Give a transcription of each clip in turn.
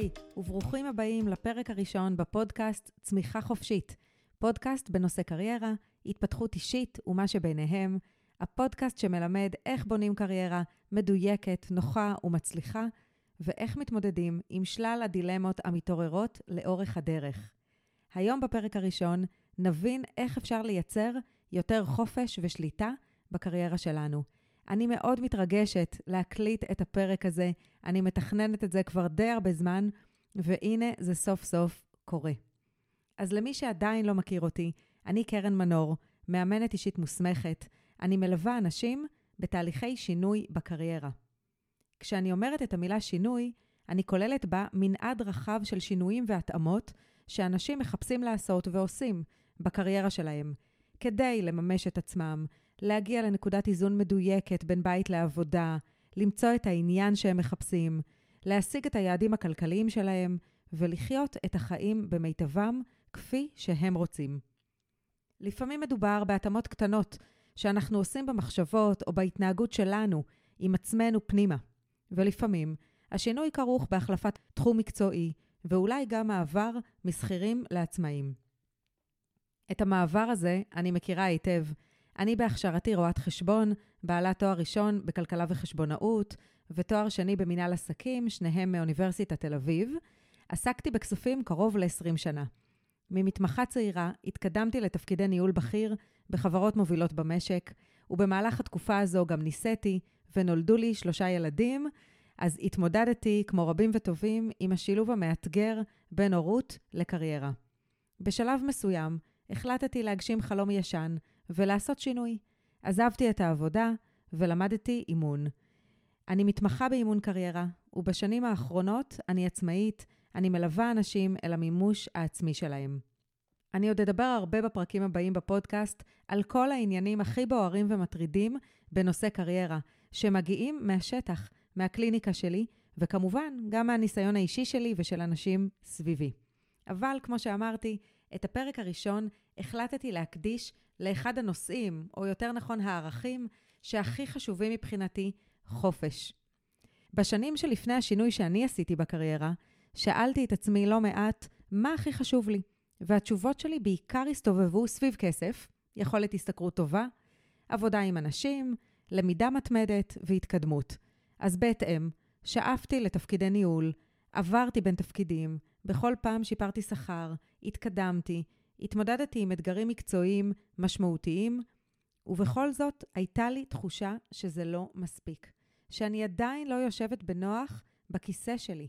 היי, וברוכים הבאים לפרק הראשון בפודקאסט צמיחה חופשית. פודקאסט בנושא קריירה, התפתחות אישית ומה שביניהם. הפודקאסט שמלמד איך בונים קריירה מדויקת, נוחה ומצליחה, ואיך מתמודדים עם שלל הדילמות המתעוררות לאורך הדרך. היום בפרק הראשון נבין איך אפשר לייצר יותר חופש ושליטה בקריירה שלנו. אני מאוד מתרגשת להקליט את הפרק הזה, אני מתכננת את זה כבר די הרבה זמן, והנה זה סוף סוף קורה. אז למי שעדיין לא מכיר אותי, אני קרן מנור, מאמנת אישית מוסמכת. אני מלווה אנשים בתהליכי שינוי בקריירה. כשאני אומרת את המילה שינוי, אני כוללת בה מנעד רחב של שינויים והתאמות שאנשים מחפשים לעשות ועושים בקריירה שלהם, כדי לממש את עצמם, להגיע לנקודת איזון מדויקת בין בית לעבודה, למצוא את העניין שהם מחפשים, להשיג את היעדים הכלכליים שלהם ולחיות את החיים במיטבם כפי שהם רוצים. לפעמים מדובר בהתאמות קטנות שאנחנו עושים במחשבות או בהתנהגות שלנו עם עצמנו פנימה, ולפעמים השינוי כרוך בהחלפת תחום מקצועי ואולי גם מעבר משכירים לעצמאים. את המעבר הזה אני מכירה היטב. אני בהכשרתי רואת חשבון, בעלת תואר ראשון בכלכלה וחשבונאות, ותואר שני במנהל עסקים, שניהם מאוניברסיטת תל אביב. עסקתי בכספים קרוב ל-20 שנה. ממתמחה צעירה התקדמתי לתפקידי ניהול בכיר בחברות מובילות במשק, ובמהלך התקופה הזו גם נישאתי, ונולדו לי שלושה ילדים, אז התמודדתי, כמו רבים וטובים, עם השילוב המאתגר בין הורות לקריירה. בשלב מסוים החלטתי להגשים חלום ישן ולעשות שינוי. עזבתי את העבודה ולמדתי אימון. אני מתמחה באימון קריירה, ובשנים האחרונות אני עצמאית, אני מלווה אנשים אל המימוש העצמי שלהם. אני עוד אדבר הרבה בפרקים הבאים בפודקאסט על כל העניינים הכי בוערים ומטרידים בנושא קריירה, שמגיעים מהשטח, מהקליניקה שלי, וכמובן, גם מהניסיון האישי שלי ושל אנשים סביבי. אבל כמו שאמרתי, את הפרק הראשון החלטתי להקדיש לאחד הנושאים, או יותר נכון הערכים, שהכי חשובים מבחינתי, חופש. בשנים שלפני השינוי שאני עשיתי בקריירה, שאלתי את עצמי לא מעט, מה הכי חשוב לי? והתשובות שלי בעיקר הסתובבו סביב כסף, יכולת השתכרות טובה, עבודה עם אנשים, למידה מתמדת והתקדמות. אז בהתאם, שאפתי לתפקידי ניהול, עברתי בין תפקידים, בכל פעם שיפרתי שכר, התקדמתי, התמודדתי עם אתגרים מקצועיים משמעותיים, ובכל זאת הייתה לי תחושה שזה לא מספיק, שאני עדיין לא יושבת בנוח בכיסא שלי.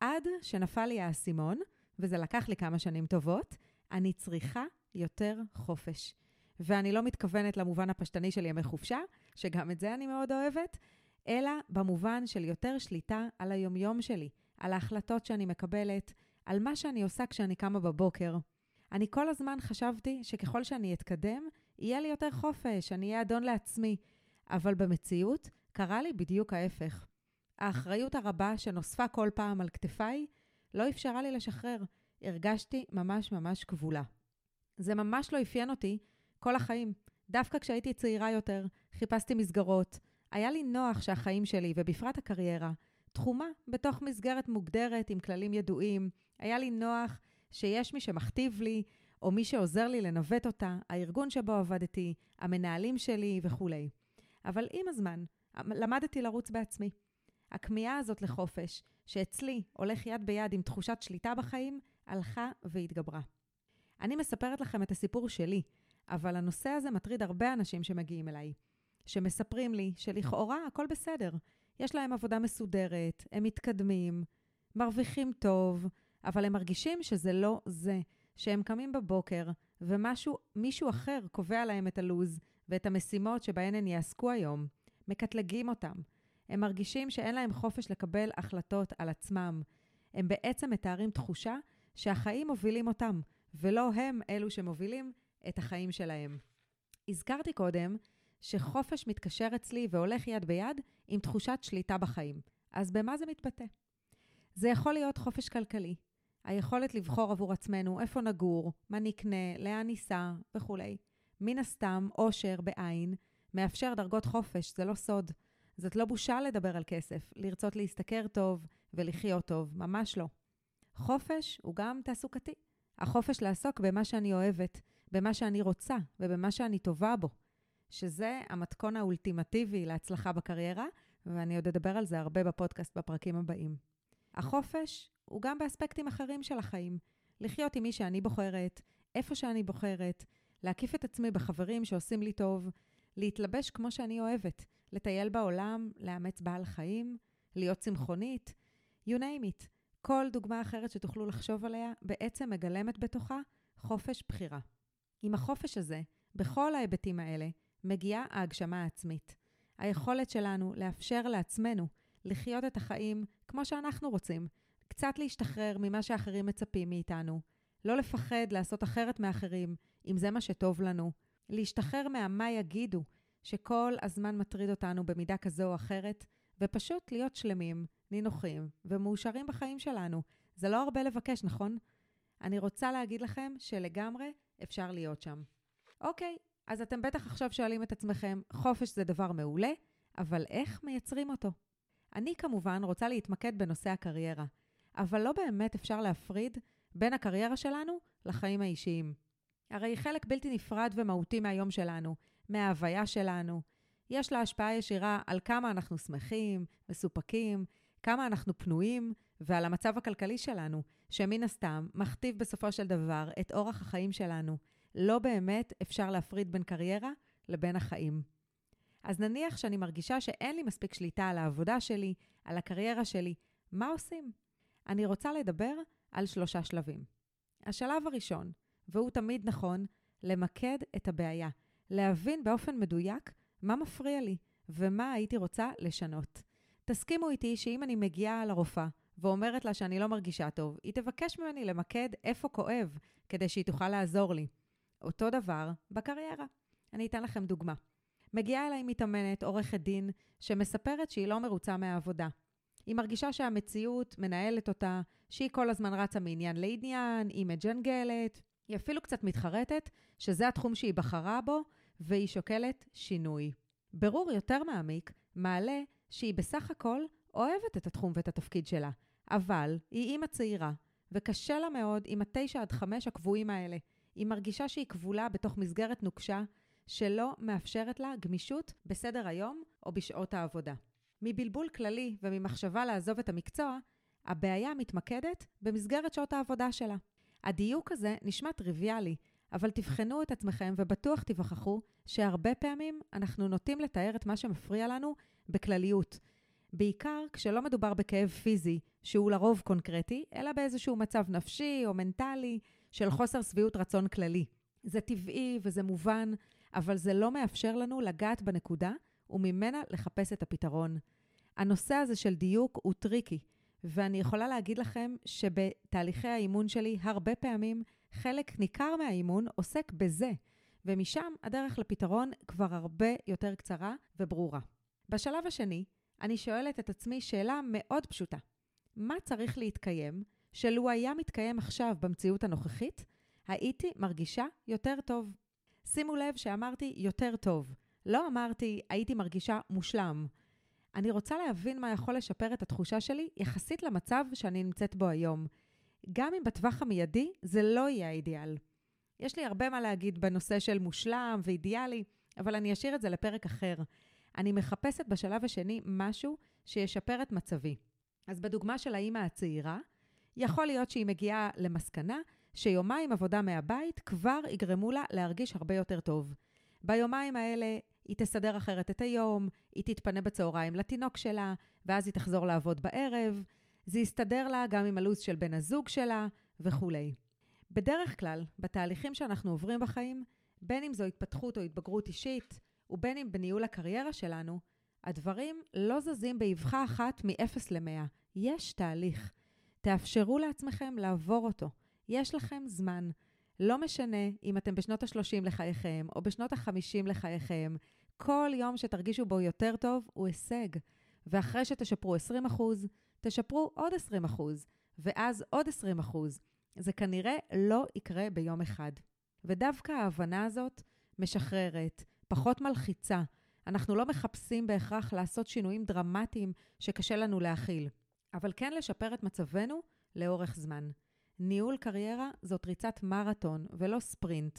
עד שנפל לי האסימון, וזה לקח לי כמה שנים טובות, אני צריכה יותר חופש. ואני לא מתכוונת למובן הפשטני של ימי חופשה, שגם את זה אני מאוד אוהבת, אלא במובן של יותר שליטה על היומיום שלי, על ההחלטות שאני מקבלת, על מה שאני עושה כשאני קמה בבוקר. אני כל הזמן חשבתי שככל שאני אתקדם, יהיה לי יותר חופש, אני אהיה אדון לעצמי. אבל במציאות, קרה לי בדיוק ההפך. האחריות הרבה שנוספה כל פעם על כתפיי, לא אפשרה לי לשחרר. הרגשתי ממש ממש כבולה. זה ממש לא אפיין אותי כל החיים. דווקא כשהייתי צעירה יותר, חיפשתי מסגרות. היה לי נוח שהחיים שלי, ובפרט הקריירה, תחומה בתוך מסגרת מוגדרת עם כללים ידועים. היה לי נוח שיש מי שמכתיב לי, או מי שעוזר לי לנווט אותה, הארגון שבו עבדתי, המנהלים שלי וכולי. אבל עם הזמן, למדתי לרוץ בעצמי. הכמיהה הזאת לחופש, שאצלי הולך יד ביד עם תחושת שליטה בחיים, הלכה והתגברה. אני מספרת לכם את הסיפור שלי, אבל הנושא הזה מטריד הרבה אנשים שמגיעים אליי, שמספרים לי שלכאורה הכל בסדר, יש להם עבודה מסודרת, הם מתקדמים, מרוויחים טוב, אבל הם מרגישים שזה לא זה, שהם קמים בבוקר ומישהו אחר קובע להם את הלו"ז ואת המשימות שבהן הם יעסקו היום, מקטלגים אותם. הם מרגישים שאין להם חופש לקבל החלטות על עצמם. הם בעצם מתארים תחושה שהחיים מובילים אותם, ולא הם אלו שמובילים את החיים שלהם. הזכרתי קודם שחופש מתקשר אצלי והולך יד ביד עם תחושת שליטה בחיים. אז במה זה מתבטא? זה יכול להיות חופש כלכלי, היכולת לבחור עבור עצמנו איפה נגור, מה נקנה, לאן ניסע וכולי. מן הסתם, עושר בעין מאפשר דרגות חופש, זה לא סוד. זאת לא בושה לדבר על כסף, לרצות להשתכר טוב, ולחיות טוב, ממש לא. חופש הוא גם תעסוקתי. החופש לעסוק במה שאני אוהבת, במה שאני רוצה ובמה שאני טובה בו, שזה המתכון האולטימטיבי להצלחה בקריירה, ואני עוד אדבר על זה הרבה בפודקאסט בפרקים הבאים. החופש הוא גם באספקטים אחרים של החיים. לחיות עם מי שאני בוחרת, איפה שאני בוחרת, להקיף את עצמי בחברים שעושים לי טוב, להתלבש כמו שאני אוהבת, לטייל בעולם, לאמץ בעל חיים, להיות צמחונית, you name it. כל דוגמה אחרת שתוכלו לחשוב עליה בעצם מגלמת בתוכה חופש בחירה. עם החופש הזה, בכל ההיבטים האלה, מגיעה ההגשמה העצמית. היכולת שלנו לאפשר לעצמנו לחיות את החיים כמו שאנחנו רוצים, קצת להשתחרר ממה שאחרים מצפים מאיתנו, לא לפחד לעשות אחרת מאחרים, אם זה מה שטוב לנו, להשתחרר מהמה יגידו, שכל הזמן מטריד אותנו במידה כזו או אחרת, ופשוט להיות שלמים, נינוחים ומאושרים בחיים שלנו. זה לא הרבה לבקש, נכון? אני רוצה להגיד לכם שלגמרי אפשר להיות שם. אוקיי, אז אתם בטח עכשיו שואלים את עצמכם, חופש זה דבר מעולה, אבל איך מייצרים אותו? אני כמובן רוצה להתמקד בנושא הקריירה, אבל לא באמת אפשר להפריד בין הקריירה שלנו לחיים האישיים. הרי היא חלק בלתי נפרד ומהותי מהיום שלנו, מההוויה שלנו. יש לה השפעה ישירה על כמה אנחנו שמחים, מסופקים, כמה אנחנו פנויים, ועל המצב הכלכלי שלנו, שמן הסתם מכתיב בסופו של דבר את אורח החיים שלנו. לא באמת אפשר להפריד בין קריירה לבין החיים. אז נניח שאני מרגישה שאין לי מספיק שליטה על העבודה שלי, על הקריירה שלי, מה עושים? אני רוצה לדבר על שלושה שלבים. השלב הראשון, והוא תמיד נכון, למקד את הבעיה, להבין באופן מדויק מה מפריע לי ומה הייתי רוצה לשנות. תסכימו איתי שאם אני מגיעה לרופאה ואומרת לה שאני לא מרגישה טוב, היא תבקש ממני למקד איפה כואב, כדי שהיא תוכל לעזור לי. אותו דבר בקריירה. אני אתן לכם דוגמה. מגיעה אליי מתאמנת, עורכת דין, שמספרת שהיא לא מרוצה מהעבודה. היא מרגישה שהמציאות מנהלת אותה, שהיא כל הזמן רצה מעניין לעניין, היא מג'נגלת, היא אפילו קצת מתחרטת שזה התחום שהיא בחרה בו, והיא שוקלת שינוי. ברור יותר מעמיק מעלה שהיא בסך הכל אוהבת את התחום ואת התפקיד שלה, אבל היא אימא צעירה, וקשה לה מאוד עם התשע עד חמש הקבועים האלה. היא מרגישה שהיא כבולה בתוך מסגרת נוקשה, שלא מאפשרת לה גמישות בסדר היום או בשעות העבודה. מבלבול כללי וממחשבה לעזוב את המקצוע, הבעיה מתמקדת במסגרת שעות העבודה שלה. הדיוק הזה נשמע טריוויאלי, אבל תבחנו את עצמכם ובטוח תיווכחו שהרבה פעמים אנחנו נוטים לתאר את מה שמפריע לנו בכלליות. בעיקר כשלא מדובר בכאב פיזי, שהוא לרוב קונקרטי, אלא באיזשהו מצב נפשי או מנטלי של חוסר שביעות רצון כללי. זה טבעי וזה מובן, אבל זה לא מאפשר לנו לגעת בנקודה וממנה לחפש את הפתרון. הנושא הזה של דיוק הוא טריקי, ואני יכולה להגיד לכם שבתהליכי האימון שלי, הרבה פעמים חלק ניכר מהאימון עוסק בזה, ומשם הדרך לפתרון כבר הרבה יותר קצרה וברורה. בשלב השני, אני שואלת את עצמי שאלה מאוד פשוטה. מה צריך להתקיים שלו היה מתקיים עכשיו במציאות הנוכחית, הייתי מרגישה יותר טוב. שימו לב שאמרתי יותר טוב. לא אמרתי הייתי מרגישה מושלם. אני רוצה להבין מה יכול לשפר את התחושה שלי יחסית למצב שאני נמצאת בו היום. גם אם בטווח המיידי זה לא יהיה האידיאל. יש לי הרבה מה להגיד בנושא של מושלם ואידיאלי, אבל אני אשאיר את זה לפרק אחר. אני מחפשת בשלב השני משהו שישפר את מצבי. אז בדוגמה של האימא הצעירה, יכול להיות שהיא מגיעה למסקנה שיומיים עבודה מהבית כבר יגרמו לה להרגיש הרבה יותר טוב. ביומיים האלה היא תסדר אחרת את היום, היא תתפנה בצהריים לתינוק שלה, ואז היא תחזור לעבוד בערב. זה יסתדר לה גם עם הלו"ז של בן הזוג שלה וכולי. בדרך כלל, בתהליכים שאנחנו עוברים בחיים, בין אם זו התפתחות או התבגרות אישית, ובין אם בניהול הקריירה שלנו, הדברים לא זזים באבחה אחת מ-0 ל-100. יש תהליך. תאפשרו לעצמכם לעבור אותו. יש לכם זמן. לא משנה אם אתם בשנות ה-30 לחייכם או בשנות ה-50 לחייכם, כל יום שתרגישו בו יותר טוב הוא הישג. ואחרי שתשפרו 20%, תשפרו עוד 20%, ואז עוד 20%. זה כנראה לא יקרה ביום אחד. ודווקא ההבנה הזאת משחררת, פחות מלחיצה. אנחנו לא מחפשים בהכרח לעשות שינויים דרמטיים שקשה לנו להכיל. אבל כן לשפר את מצבנו לאורך זמן. ניהול קריירה זאת ריצת מרתון ולא ספרינט.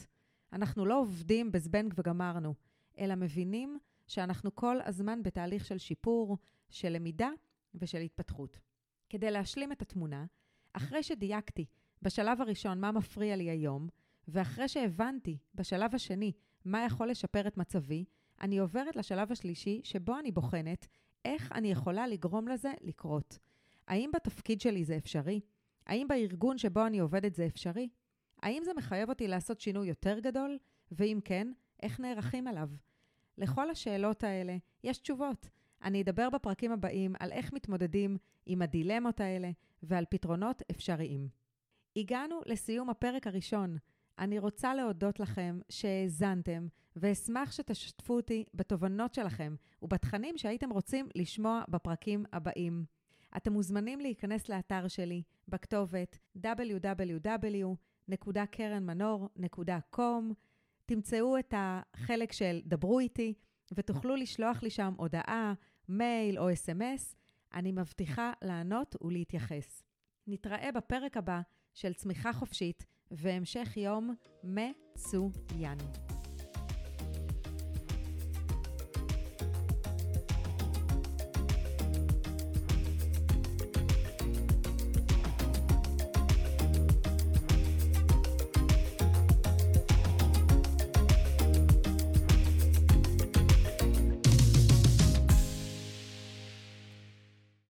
אנחנו לא עובדים בזבנג וגמרנו, אלא מבינים שאנחנו כל הזמן בתהליך של שיפור, של למידה ושל התפתחות. כדי להשלים את התמונה, אחרי שדייקתי בשלב הראשון מה מפריע לי היום, ואחרי שהבנתי בשלב השני מה יכול לשפר את מצבי, אני עוברת לשלב השלישי, שבו אני בוחנת איך אני יכולה לגרום לזה לקרות. האם בתפקיד שלי זה אפשרי? האם בארגון שבו אני עובדת זה אפשרי? האם זה מחייב אותי לעשות שינוי יותר גדול? ואם כן, איך נערכים אליו? לכל השאלות האלה יש תשובות. אני אדבר בפרקים הבאים על איך מתמודדים עם הדילמות האלה ועל פתרונות אפשריים. הגענו לסיום הפרק הראשון. אני רוצה להודות לכם שהאזנתם, ואשמח שתשתפו אותי בתובנות שלכם ובתכנים שהייתם רוצים לשמוע בפרקים הבאים. אתם מוזמנים להיכנס לאתר שלי בכתובת www.קרנמנור.com. תמצאו את החלק של דברו איתי ותוכלו לשלוח לי שם הודעה, מייל או אס.אם.אס. אני מבטיחה לענות ולהתייחס. נתראה בפרק הבא של צמיחה חופשית והמשך יום מצוין.